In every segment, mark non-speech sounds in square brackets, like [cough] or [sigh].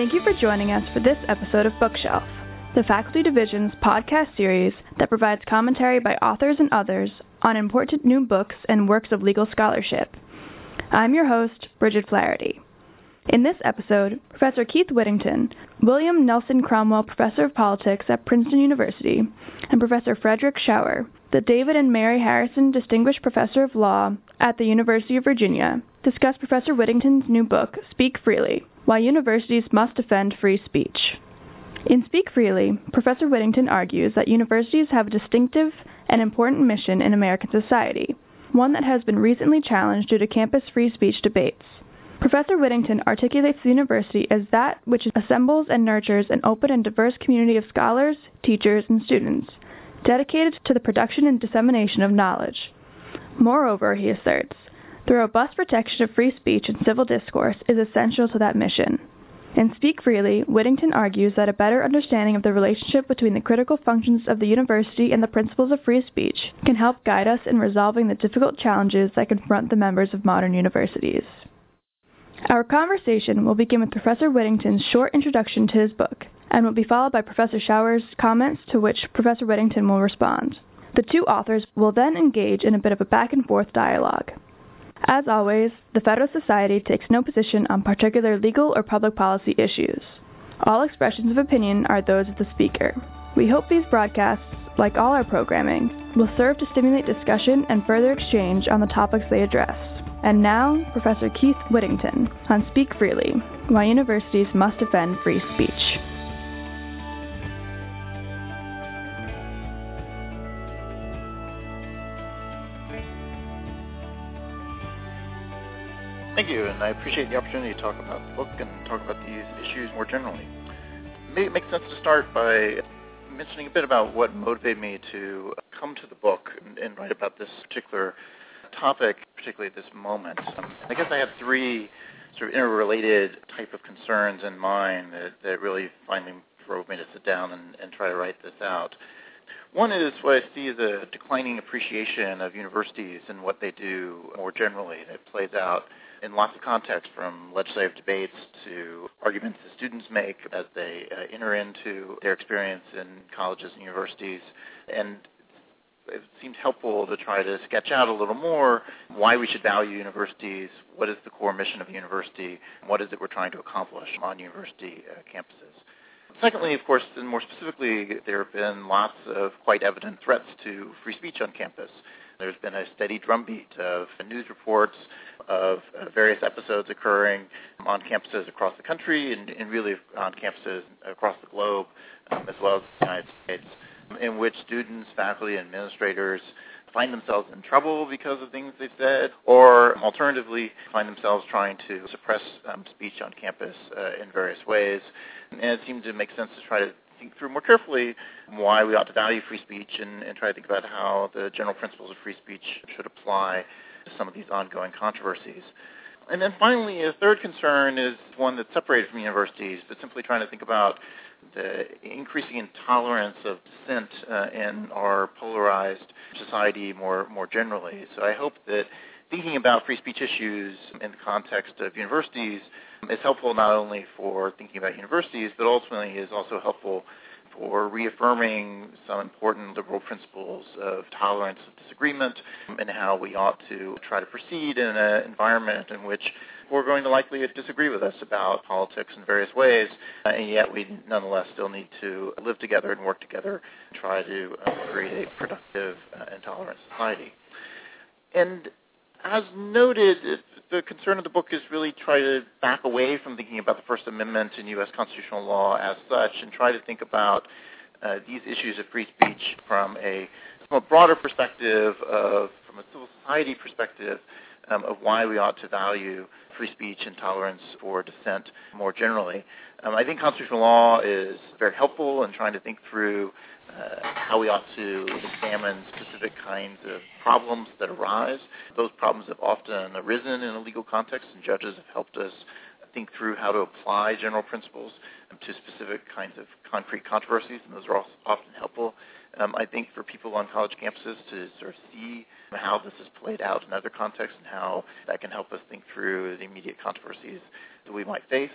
Thank you for joining us for this episode of Bookshelf, the Faculty Division's podcast series that provides commentary by authors and others on important new books and works of legal scholarship. I'm your host, Bridget Flaherty. In this episode, Professor Keith Whittington, William Nelson Cromwell Professor of Politics at Princeton University, and Professor Frederick Schauer, the David and Mary Harrison Distinguished Professor of Law at the University of Virginia, discuss Professor Whittington's new book, Speak Freely why Universities Must Defend Free Speech. In Speak Freely, Professor Whittington argues that universities have a distinctive and important mission in American society, one that has been recently challenged due to campus free speech debates. Professor Whittington articulates the university as that which assembles and nurtures an open and diverse community of scholars, teachers, and students, dedicated to the production and dissemination of knowledge. Moreover, he asserts, the robust protection of free speech and civil discourse is essential to that mission. In Speak Freely, Whittington argues that a better understanding of the relationship between the critical functions of the university and the principles of free speech can help guide us in resolving the difficult challenges that confront the members of modern universities. Our conversation will begin with Professor Whittington's short introduction to his book and will be followed by Professor Schauer's comments to which Professor Whittington will respond. The two authors will then engage in a bit of a back and forth dialogue. As always, the Federalist Society takes no position on particular legal or public policy issues. All expressions of opinion are those of the speaker. We hope these broadcasts, like all our programming, will serve to stimulate discussion and further exchange on the topics they address. And now, Professor Keith Whittington on Speak Freely Why Universities Must Defend Free Speech. Thank you, and I appreciate the opportunity to talk about the book and talk about these issues more generally. Maybe it makes sense to start by mentioning a bit about what motivated me to come to the book and, and write about this particular topic, particularly at this moment. Um, I guess I have three sort of interrelated type of concerns in mind that, that really finally drove me to sit down and, and try to write this out. One is what I see as a declining appreciation of universities and what they do more generally. It plays out in lots of contexts, from legislative debates to arguments that students make as they uh, enter into their experience in colleges and universities. And it seems helpful to try to sketch out a little more why we should value universities, what is the core mission of a university, what is it we're trying to accomplish on university uh, campuses. Secondly, of course, and more specifically, there have been lots of quite evident threats to free speech on campus. There's been a steady drumbeat of news reports of various episodes occurring on campuses across the country and, and really on campuses across the globe, um, as well as the United States, in which students, faculty, and administrators find themselves in trouble because of things they've said, or alternatively find themselves trying to suppress um, speech on campus uh, in various ways. And it seemed to make sense to try to think through more carefully why we ought to value free speech and, and try to think about how the general principles of free speech should apply to some of these ongoing controversies. And then finally, a third concern is one that's separated from universities, but simply trying to think about the increasing intolerance of dissent uh, in our polarized society more more generally. So I hope that thinking about free speech issues in the context of universities is helpful not only for thinking about universities, but ultimately is also helpful for reaffirming some important liberal principles of tolerance of disagreement and how we ought to try to proceed in an environment in which we're going to likely disagree with us about politics in various ways, and yet we nonetheless still need to live together and work together and try to create a productive uh, and tolerant society. And as noted, the concern of the book is really try to back away from thinking about the First Amendment and U.S. constitutional law as such and try to think about uh, these issues of free speech from a, from a broader perspective, of, from a civil society perspective, um, of why we ought to value free speech and tolerance for dissent more generally. Um, I think constitutional law is very helpful in trying to think through uh, how we ought to examine specific kinds of problems that arise. Those problems have often arisen in a legal context, and judges have helped us think through how to apply general principles to specific kinds of concrete controversies, and those are often helpful. Um, I think for people on college campuses to sort of see how this is played out in other contexts and how that can help us think through the immediate controversies that we might face.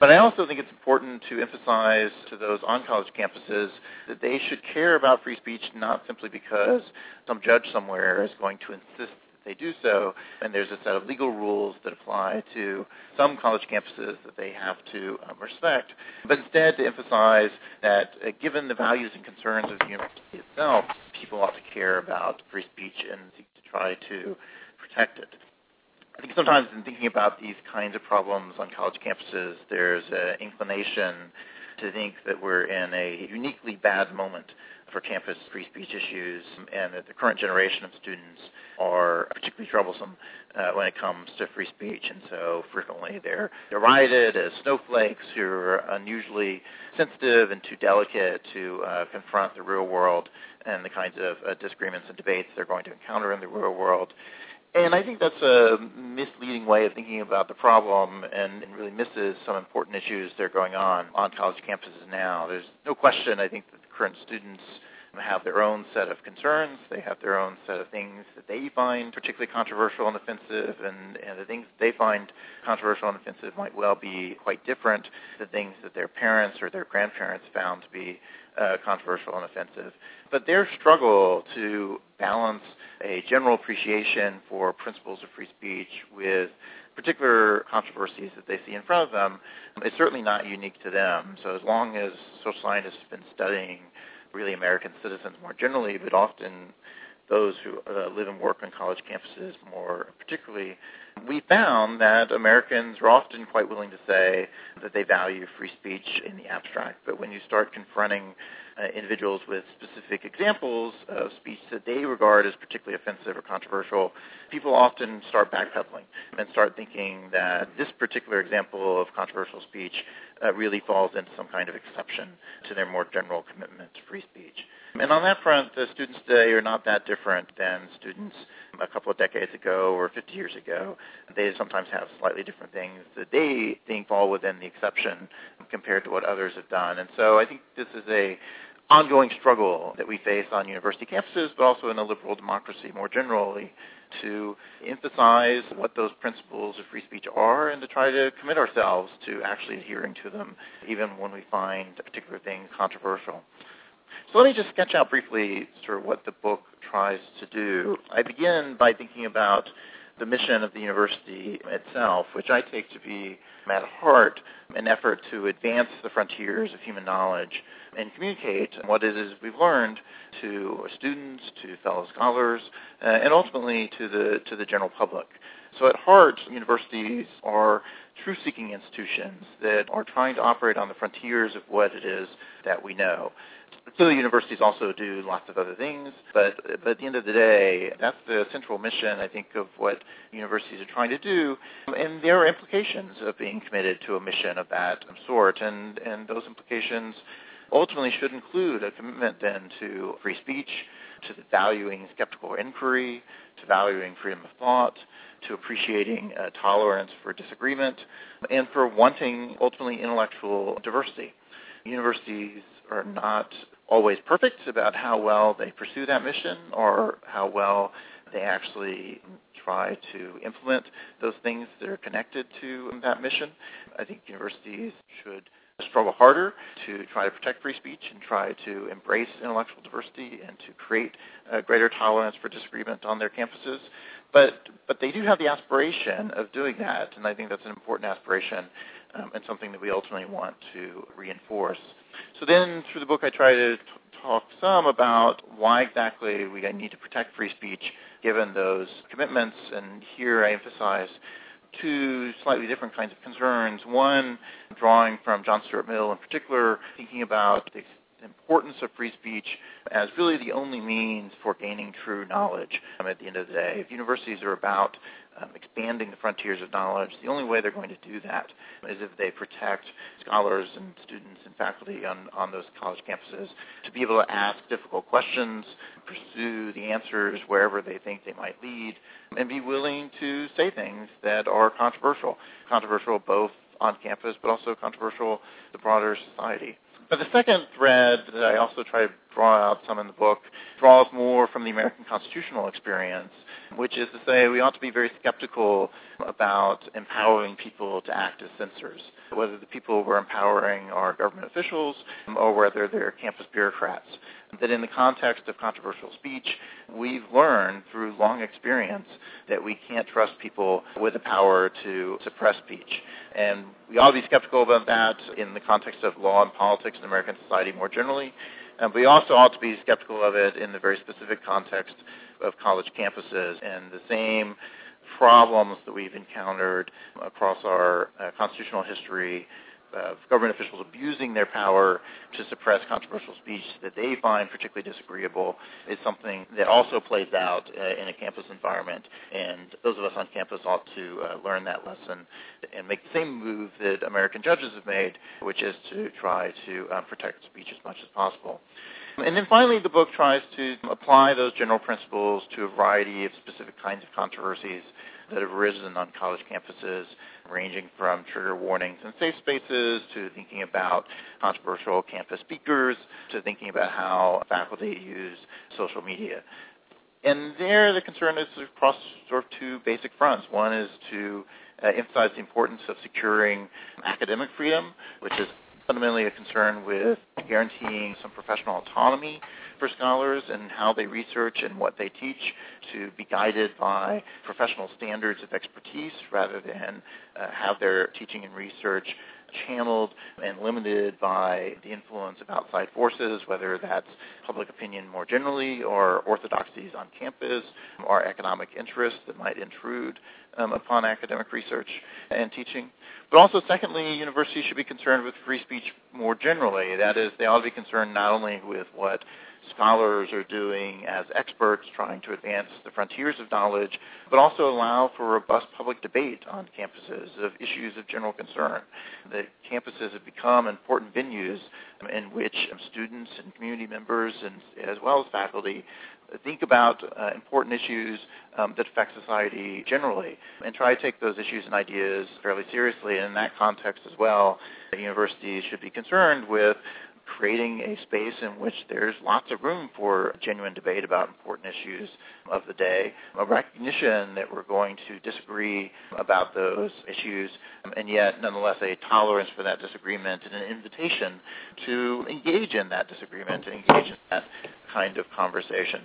But I also think it's important to emphasize to those on college campuses that they should care about free speech not simply because some judge somewhere is going to insist they do so, and there's a set of legal rules that apply to some college campuses that they have to um, respect, but instead to emphasize that uh, given the values and concerns of the university itself, people ought to care about free speech and seek to try to protect it. I think sometimes in thinking about these kinds of problems on college campuses, there's an inclination to think that we're in a uniquely bad moment for campus free speech issues and that the current generation of students are particularly troublesome uh, when it comes to free speech. And so frequently they're derided as snowflakes who are unusually sensitive and too delicate to uh, confront the real world and the kinds of uh, disagreements and debates they're going to encounter in the real world. And I think that's a misleading way of thinking about the problem and, and really misses some important issues that are going on on college campuses now. There's no question, I think, current students have their own set of concerns. They have their own set of things that they find particularly controversial and offensive, and, and the things they find controversial and offensive might well be quite different the things that their parents or their grandparents found to be uh, controversial and offensive. But their struggle to balance a general appreciation for principles of free speech with particular controversies that they see in front of them is certainly not unique to them. So as long as social scientists have been studying really American citizens more generally, but often those who uh, live and work on college campuses more particularly, we found that Americans are often quite willing to say that they value free speech in the abstract. But when you start confronting uh, individuals with specific examples of speech that they regard as particularly offensive or controversial, people often start backpedaling and start thinking that this particular example of controversial speech uh, really falls into some kind of exception to their more general commitment to free speech. And on that front, the students today are not that different than students a couple of decades ago or 50 years ago. They sometimes have slightly different things that they think fall within the exception compared to what others have done. And so I think this is a ongoing struggle that we face on university campuses, but also in a liberal democracy more generally, to emphasize what those principles of free speech are and to try to commit ourselves to actually adhering to them, even when we find particular things controversial. So let me just sketch out briefly sort of what the book tries to do. I begin by thinking about the mission of the university itself, which I take to be at heart an effort to advance the frontiers of human knowledge and communicate what it is we've learned to students, to fellow scholars, uh, and ultimately to the to the general public. So at heart, universities are truth-seeking institutions that are trying to operate on the frontiers of what it is that we know. Clearly, universities also do lots of other things, but, but at the end of the day, that's the central mission, I think, of what universities are trying to do. And there are implications of being committed to a mission of that sort, and, and those implications ultimately should include a commitment then to free speech, to valuing skeptical inquiry, to valuing freedom of thought, to appreciating uh, tolerance for disagreement, and for wanting ultimately intellectual diversity. Universities are not always perfect about how well they pursue that mission or how well they actually try to implement those things that are connected to that mission. I think universities should struggle harder to try to protect free speech and try to embrace intellectual diversity and to create a greater tolerance for disagreement on their campuses. But but they do have the aspiration of doing that, and I think that's an important aspiration um, and something that we ultimately want to reinforce. So then through the book I try to t- talk some about why exactly we need to protect free speech given those commitments, and here I emphasize two slightly different kinds of concerns. One, drawing from John Stuart Mill in particular, thinking about the importance of free speech as really the only means for gaining true knowledge um, at the end of the day. If universities are about um, expanding the frontiers of knowledge, the only way they're going to do that is if they protect scholars and students and faculty on, on those college campuses to be able to ask difficult questions, pursue the answers wherever they think they might lead, and be willing to say things that are controversial. Controversial both on campus, but also controversial to the broader society. But the second thread that I also try to draw out some in the book draws more from the American constitutional experience, which is to say we ought to be very skeptical about empowering people to act as censors, whether the people we're empowering are government officials um, or whether they're campus bureaucrats. That in the context of controversial speech, we've learned through long experience that we can't trust people with the power to suppress speech. And we ought to be skeptical about that in the context of law and politics in American society more generally. And we also ought to be skeptical of it in the very specific context of college campuses and the same problems that we've encountered across our uh, constitutional history of government officials abusing their power to suppress controversial speech that they find particularly disagreeable is something that also plays out uh, in a campus environment. And those of us on campus ought to uh, learn that lesson and make the same move that American judges have made, which is to try to uh, protect speech as much as possible. And then finally, the book tries to apply those general principles to a variety of specific kinds of controversies that have arisen on college campuses, ranging from trigger warnings and safe spaces to thinking about controversial campus speakers to thinking about how faculty use social media. And there, the concern is across sort of two basic fronts. One is to uh, emphasize the importance of securing academic freedom, which is fundamentally a concern with guaranteeing some professional autonomy for scholars and how they research and what they teach to be guided by professional standards of expertise rather than uh, have their teaching and research channeled and limited by the influence of outside forces, whether that's public opinion more generally or orthodoxies on campus or economic interests that might intrude um, upon academic research and teaching. But also, secondly, universities should be concerned with free speech more generally. That is, they ought to be concerned not only with what scholars are doing as experts trying to advance the frontiers of knowledge, but also allow for robust public debate on campuses of issues of general concern. The campuses have become important venues in which students and community members, and as well as faculty, think about uh, important issues um, that affect society generally and try to take those issues and ideas fairly seriously. And in that context as well, universities should be concerned with creating a space in which there's lots of room for genuine debate about important issues of the day, a recognition that we're going to disagree about those issues, and yet nonetheless a tolerance for that disagreement and an invitation to engage in that disagreement and engage in that kind of conversation.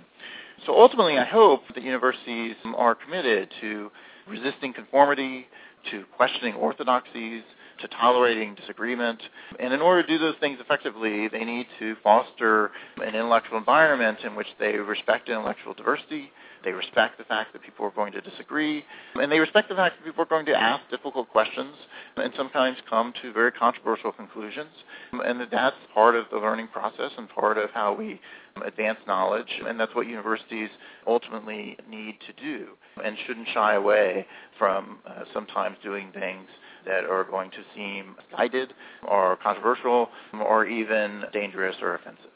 So ultimately, I hope that universities are committed to resisting conformity, to questioning orthodoxies, to tolerating disagreement. And in order to do those things effectively, they need to foster an intellectual environment in which they respect intellectual diversity, they respect the fact that people are going to disagree, and they respect the fact that people are going to ask difficult questions and sometimes come to very controversial conclusions, and that that's part of the learning process and part of how we advance knowledge, and that's what universities ultimately need to do and shouldn't shy away from uh, sometimes doing things that are going to seem guided or controversial or even dangerous or offensive.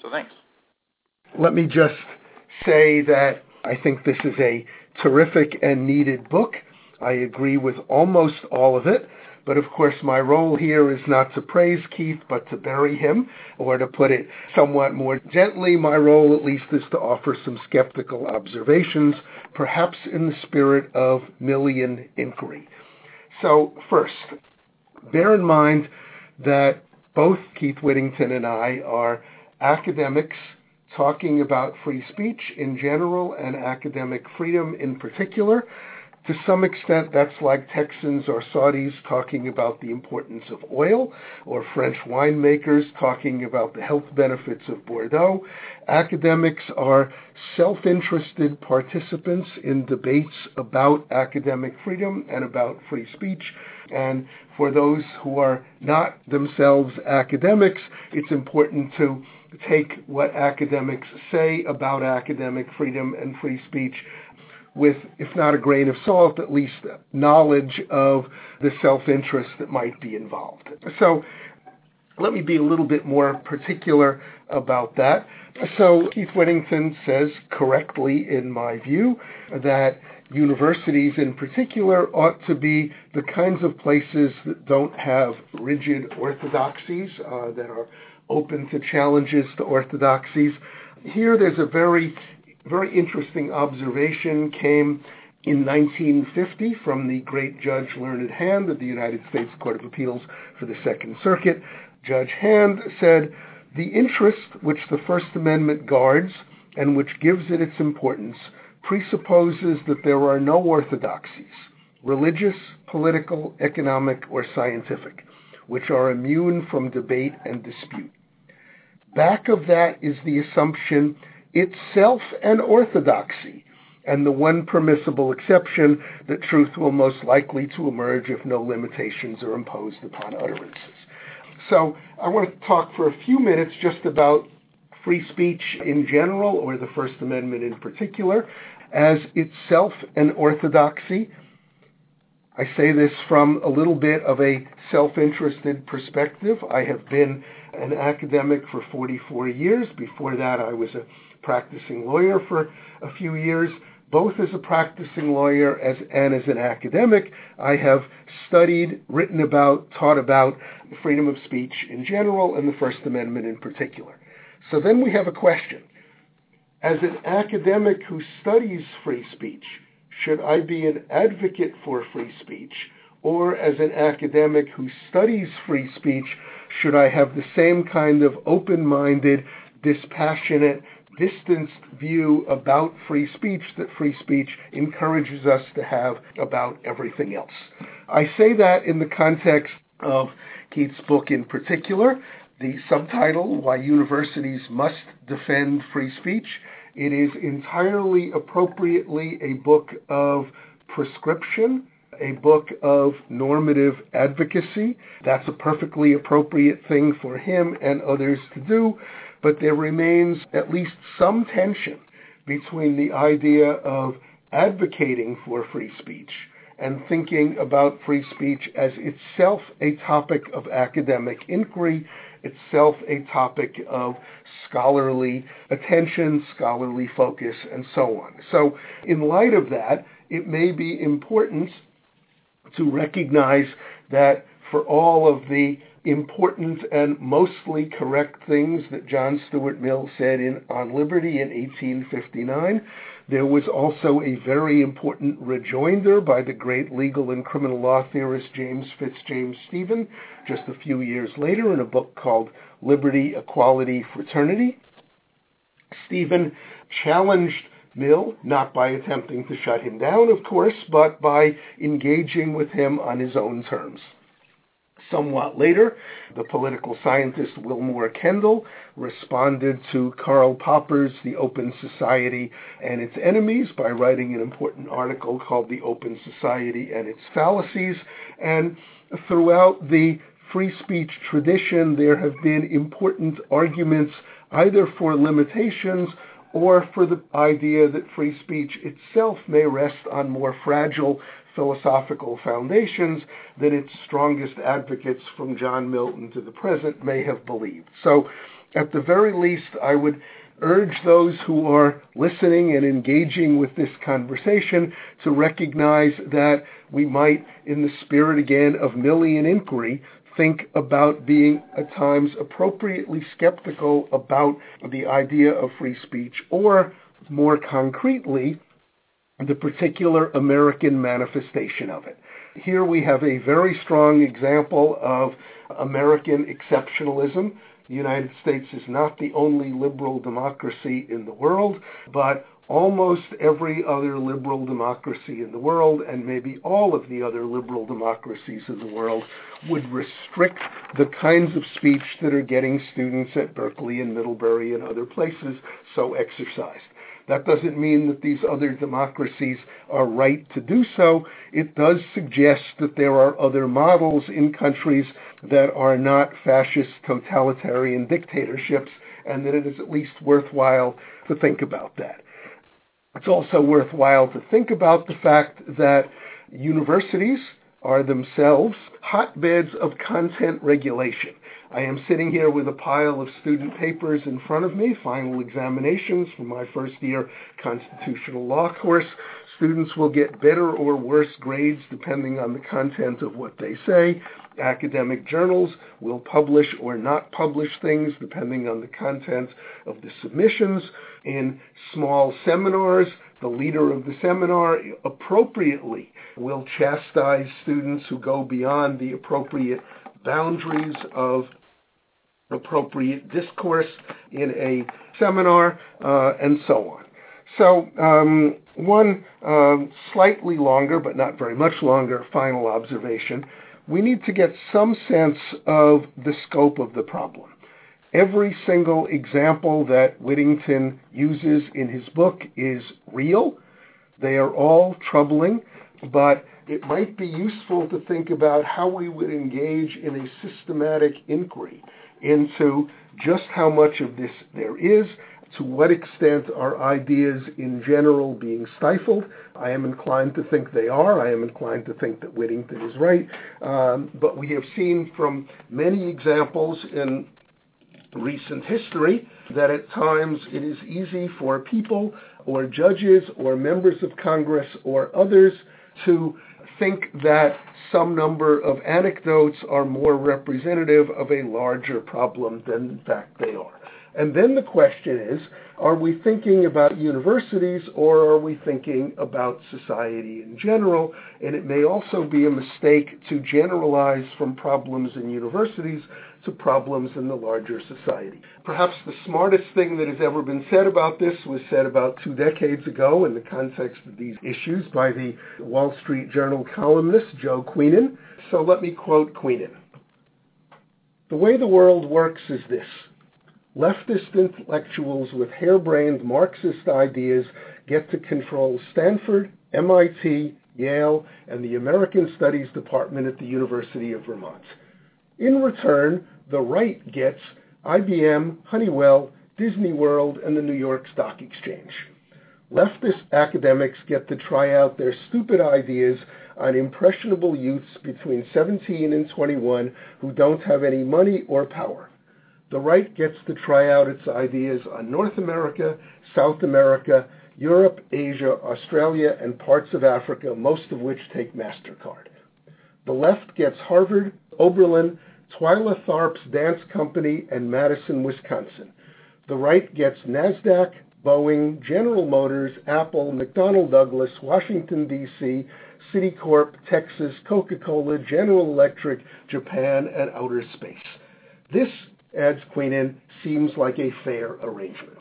So thanks. Let me just say that I think this is a terrific and needed book. I agree with almost all of it. But of course, my role here is not to praise Keith, but to bury him, or to put it somewhat more gently, my role at least is to offer some skeptical observations, perhaps in the spirit of Millian inquiry. So, first, bear in mind that both Keith Whittington and I are academics talking about free speech in general and academic freedom in particular. To some extent, that's like Texans or Saudis talking about the importance of oil, or French winemakers talking about the health benefits of Bordeaux. Academics are self-interested participants in debates about academic freedom and about free speech. And for those who are not themselves academics, it's important to take what academics say about academic freedom and free speech with, if not a grain of salt, at least knowledge of the self-interest that might be involved. So let me be a little bit more particular about that. So Keith Whittington says correctly, in my view, that universities in particular ought to be the kinds of places that don't have rigid orthodoxies, uh, that are open to challenges to orthodoxies. Here there's a very, very interesting observation came in 1950 from the great Judge Learned Hand of the United States Court of Appeals for the Second Circuit. Judge Hand said, the interest which the First Amendment guards and which gives it its importance presupposes that there are no orthodoxies, religious, political, economic, or scientific, which are immune from debate and dispute. Back of that is the assumption itself an orthodoxy, and the one permissible exception that truth will most likely to emerge if no limitations are imposed upon utterances. So I want to talk for a few minutes just about free speech in general, or the First Amendment in particular, as itself an orthodoxy. I say this from a little bit of a self-interested perspective. I have been an academic for 44 years. Before that, I was a practicing lawyer for a few years. Both as a practicing lawyer as, and as an academic, I have studied, written about, taught about freedom of speech in general and the First Amendment in particular. So then we have a question. As an academic who studies free speech, should I be an advocate for free speech? Or as an academic who studies free speech, should I have the same kind of open-minded, dispassionate, distanced view about free speech that free speech encourages us to have about everything else? I say that in the context of Keith's book in particular, the subtitle, Why Universities Must Defend Free Speech. It is entirely appropriately a book of prescription, a book of normative advocacy. That's a perfectly appropriate thing for him and others to do, but there remains at least some tension between the idea of advocating for free speech and thinking about free speech as itself a topic of academic inquiry itself a topic of scholarly attention, scholarly focus, and so on. So in light of that, it may be important to recognize that for all of the important and mostly correct things that John Stuart Mill said in On Liberty in 1859, there was also a very important rejoinder by the great legal and criminal law theorist James Fitzjames Stephen just a few years later in a book called Liberty, Equality, Fraternity. Stephen challenged Mill, not by attempting to shut him down, of course, but by engaging with him on his own terms. Somewhat later, the political scientist Willmoore Kendall responded to Karl Popper's The Open Society and Its Enemies by writing an important article called The Open Society and Its Fallacies. And throughout the free speech tradition, there have been important arguments either for limitations or for the idea that free speech itself may rest on more fragile philosophical foundations than its strongest advocates from John Milton to the present may have believed. So, at the very least, I would urge those who are listening and engaging with this conversation to recognize that we might, in the spirit again of Millian inquiry, think about being at times appropriately skeptical about the idea of free speech or more concretely the particular American manifestation of it. Here we have a very strong example of American exceptionalism. The United States is not the only liberal democracy in the world, but almost every other liberal democracy in the world, and maybe all of the other liberal democracies in the world, would restrict the kinds of speech that are getting students at Berkeley and Middlebury and other places so exercised. That doesn't mean that these other democracies are right to do so. It does suggest that there are other models in countries that are not fascist totalitarian dictatorships and that it is at least worthwhile to think about that. It's also worthwhile to think about the fact that universities are themselves hotbeds of content regulation. I am sitting here with a pile of student papers in front of me, final examinations from my first year constitutional law course. Students will get better or worse grades depending on the content of what they say. Academic journals will publish or not publish things depending on the content of the submissions. In small seminars, the leader of the seminar appropriately will chastise students who go beyond the appropriate boundaries of appropriate discourse in a seminar, uh, and so on. So, um, one um, slightly longer, but not very much longer, final observation. We need to get some sense of the scope of the problem. Every single example that Whittington uses in his book is real. They are all troubling, but it might be useful to think about how we would engage in a systematic inquiry into just how much of this there is, to what extent are ideas in general being stifled. I am inclined to think they are. I am inclined to think that Whittington is right. Um, but we have seen from many examples in recent history that at times it is easy for people or judges or members of Congress or others to think that some number of anecdotes are more representative of a larger problem than in fact they are. And then the question is, are we thinking about universities or are we thinking about society in general? And it may also be a mistake to generalize from problems in universities to problems in the larger society. Perhaps the smartest thing that has ever been said about this was said about two decades ago in the context of these issues by the Wall Street Journal columnist Joe Queenan. So let me quote Queenan. The way the world works is this. Leftist intellectuals with harebrained Marxist ideas get to control Stanford, MIT, Yale, and the American Studies Department at the University of Vermont. In return, the right gets IBM, Honeywell, Disney World, and the New York Stock Exchange. Leftist academics get to try out their stupid ideas on impressionable youths between 17 and 21 who don't have any money or power. The right gets to try out its ideas on North America, South America, Europe, Asia, Australia, and parts of Africa, most of which take MasterCard. The left gets Harvard, Oberlin, Twyla Tharp's Dance Company, and Madison, Wisconsin. The right gets NASDAQ, Boeing, General Motors, Apple, McDonnell Douglas, Washington, D.C., Citicorp, Texas, Coca-Cola, General Electric, Japan, and outer space. This, adds Queenan, seems like a fair arrangement.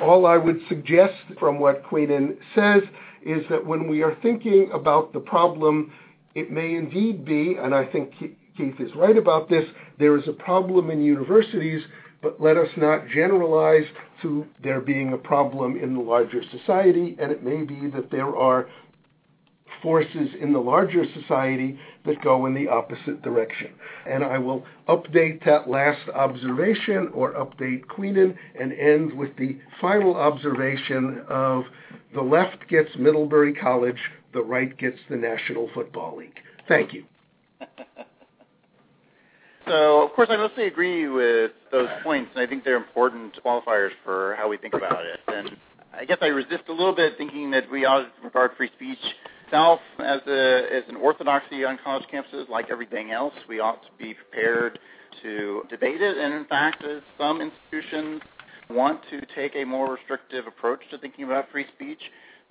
All I would suggest from what Queenan says is that when we are thinking about the problem, it may indeed be, and I think Keith is right about this, there is a problem in universities, but let us not generalize to there being a problem in the larger society, and it may be that there are forces in the larger society that go in the opposite direction. And I will update that last observation or update Queenan and end with the final observation of the left gets Middlebury College, the right gets the National Football League. Thank you. [laughs] So, of course, I mostly agree with those points, and I think they're important qualifiers for how we think about it. And I guess I resist a little bit thinking that we ought to regard free speech itself as, a, as an orthodoxy on college campuses like everything else. We ought to be prepared to debate it, and in fact, as some institutions want to take a more restrictive approach to thinking about free speech,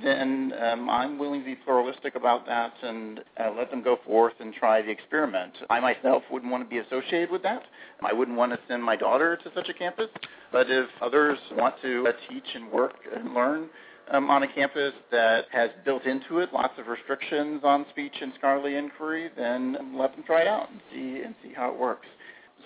then um, I'm willing to be pluralistic about that and uh, let them go forth and try the experiment. I myself wouldn't want to be associated with that. I wouldn't want to send my daughter to such a campus. But if others want to uh, teach and work and learn um, on a campus that has built into it lots of restrictions on speech and scholarly inquiry, then let them try it out and see and see how it works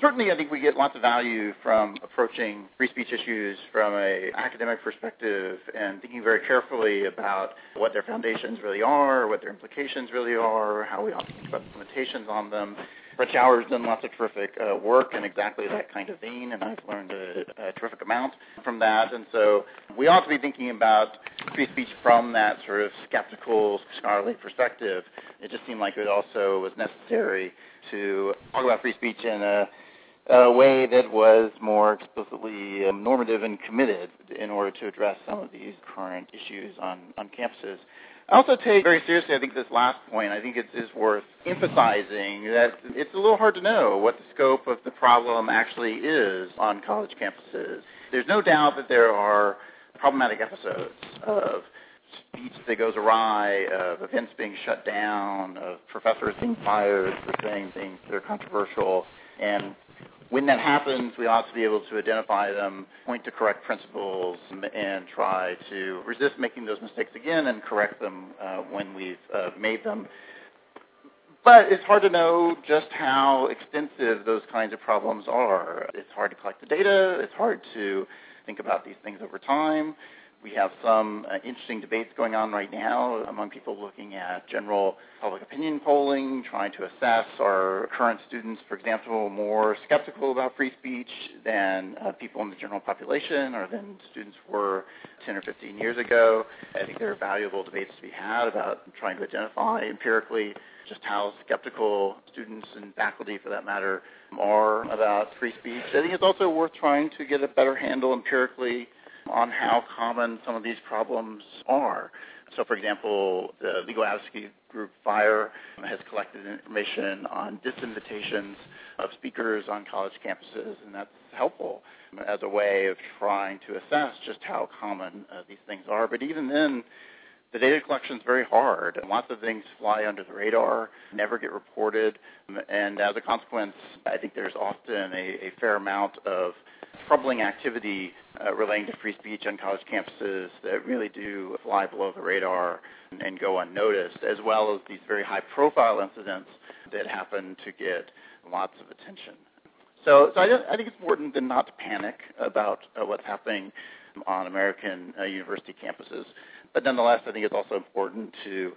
certainly I think we get lots of value from approaching free speech issues from an academic perspective and thinking very carefully about what their foundations really are, what their implications really are, how we ought to think about the limitations on them. Fred Schauer's done lots of terrific uh, work in exactly that kind of vein, and I've learned a, a terrific amount from that. And so we ought to be thinking about free speech from that sort of skeptical, scholarly perspective. It just seemed like it also was necessary to talk about free speech in a a way that was more explicitly um, normative and committed in order to address some of these current issues on, on campuses. I also take very seriously, I think, this last point. I think it is worth emphasizing that it's a little hard to know what the scope of the problem actually is on college campuses. There's no doubt that there are problematic episodes of speech that goes awry, of events being shut down, of professors being fired for saying things that are controversial. And when that happens, we ought to be able to identify them, point to correct principles, and try to resist making those mistakes again and correct them uh, when we've uh, made them. But it's hard to know just how extensive those kinds of problems are. It's hard to collect the data. It's hard to think about these things over time. We have some uh, interesting debates going on right now among people looking at general public opinion polling, trying to assess are current students, for example, more skeptical about free speech than uh, people in the general population or than students were 10 or 15 years ago. I think there are valuable debates to be had about trying to identify empirically just how skeptical students and faculty, for that matter, are about free speech. I think it's also worth trying to get a better handle empirically on how common some of these problems are. So, for example, the legal advocacy group FIRE has collected information on disinvitations of speakers on college campuses, and that's helpful as a way of trying to assess just how common uh, these things are. But even then, the data collection is very hard. Lots of things fly under the radar, never get reported, and as a consequence, I think there's often a, a fair amount of troubling activity uh, relating to free speech on college campuses that really do fly below the radar and, go unnoticed, as well as these very high-profile incidents that happen to get lots of attention. So, so I, I think it's important then not to panic about uh, what's happening on American uh, university campuses. But nonetheless, I think it's also important to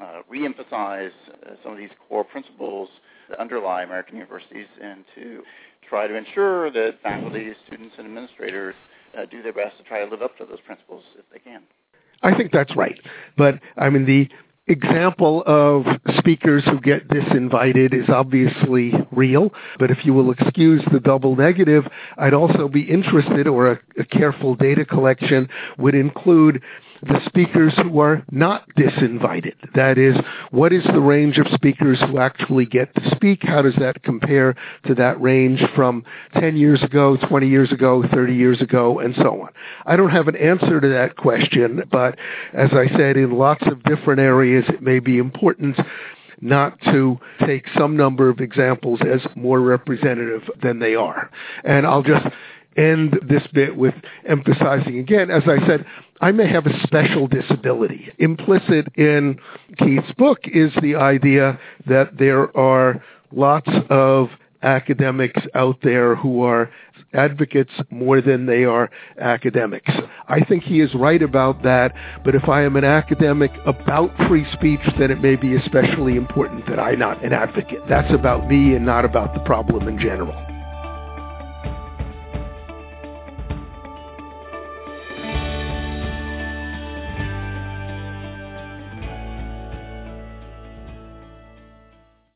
uh, reemphasize uh, some of these core principles that underlie American universities and to try to ensure that faculty, students, and administrators uh, do their best to try to live up to those principles if they can. I think that's right. But I mean, the example of speakers who get disinvited is obviously real, but if you will excuse the double negative, I'd also be interested, or a, a careful data collection would include the speakers who are not disinvited. That is, what is the range of speakers who actually get to speak? How does that compare to that range from 10 years ago, 20 years ago, 30 years ago, and so on? I don't have an answer to that question, but as I said, in lots of different areas, it may be important not to take some number of examples as more representative than they are. And I'll just end this bit with emphasizing again, as I said, I may have a special disability. Implicit in Keith's book is the idea that there are lots of academics out there who are advocates more than they are academics. I think he is right about that, but if I am an academic about free speech, then it may be especially important that I not an advocate. That's about me and not about the problem in general.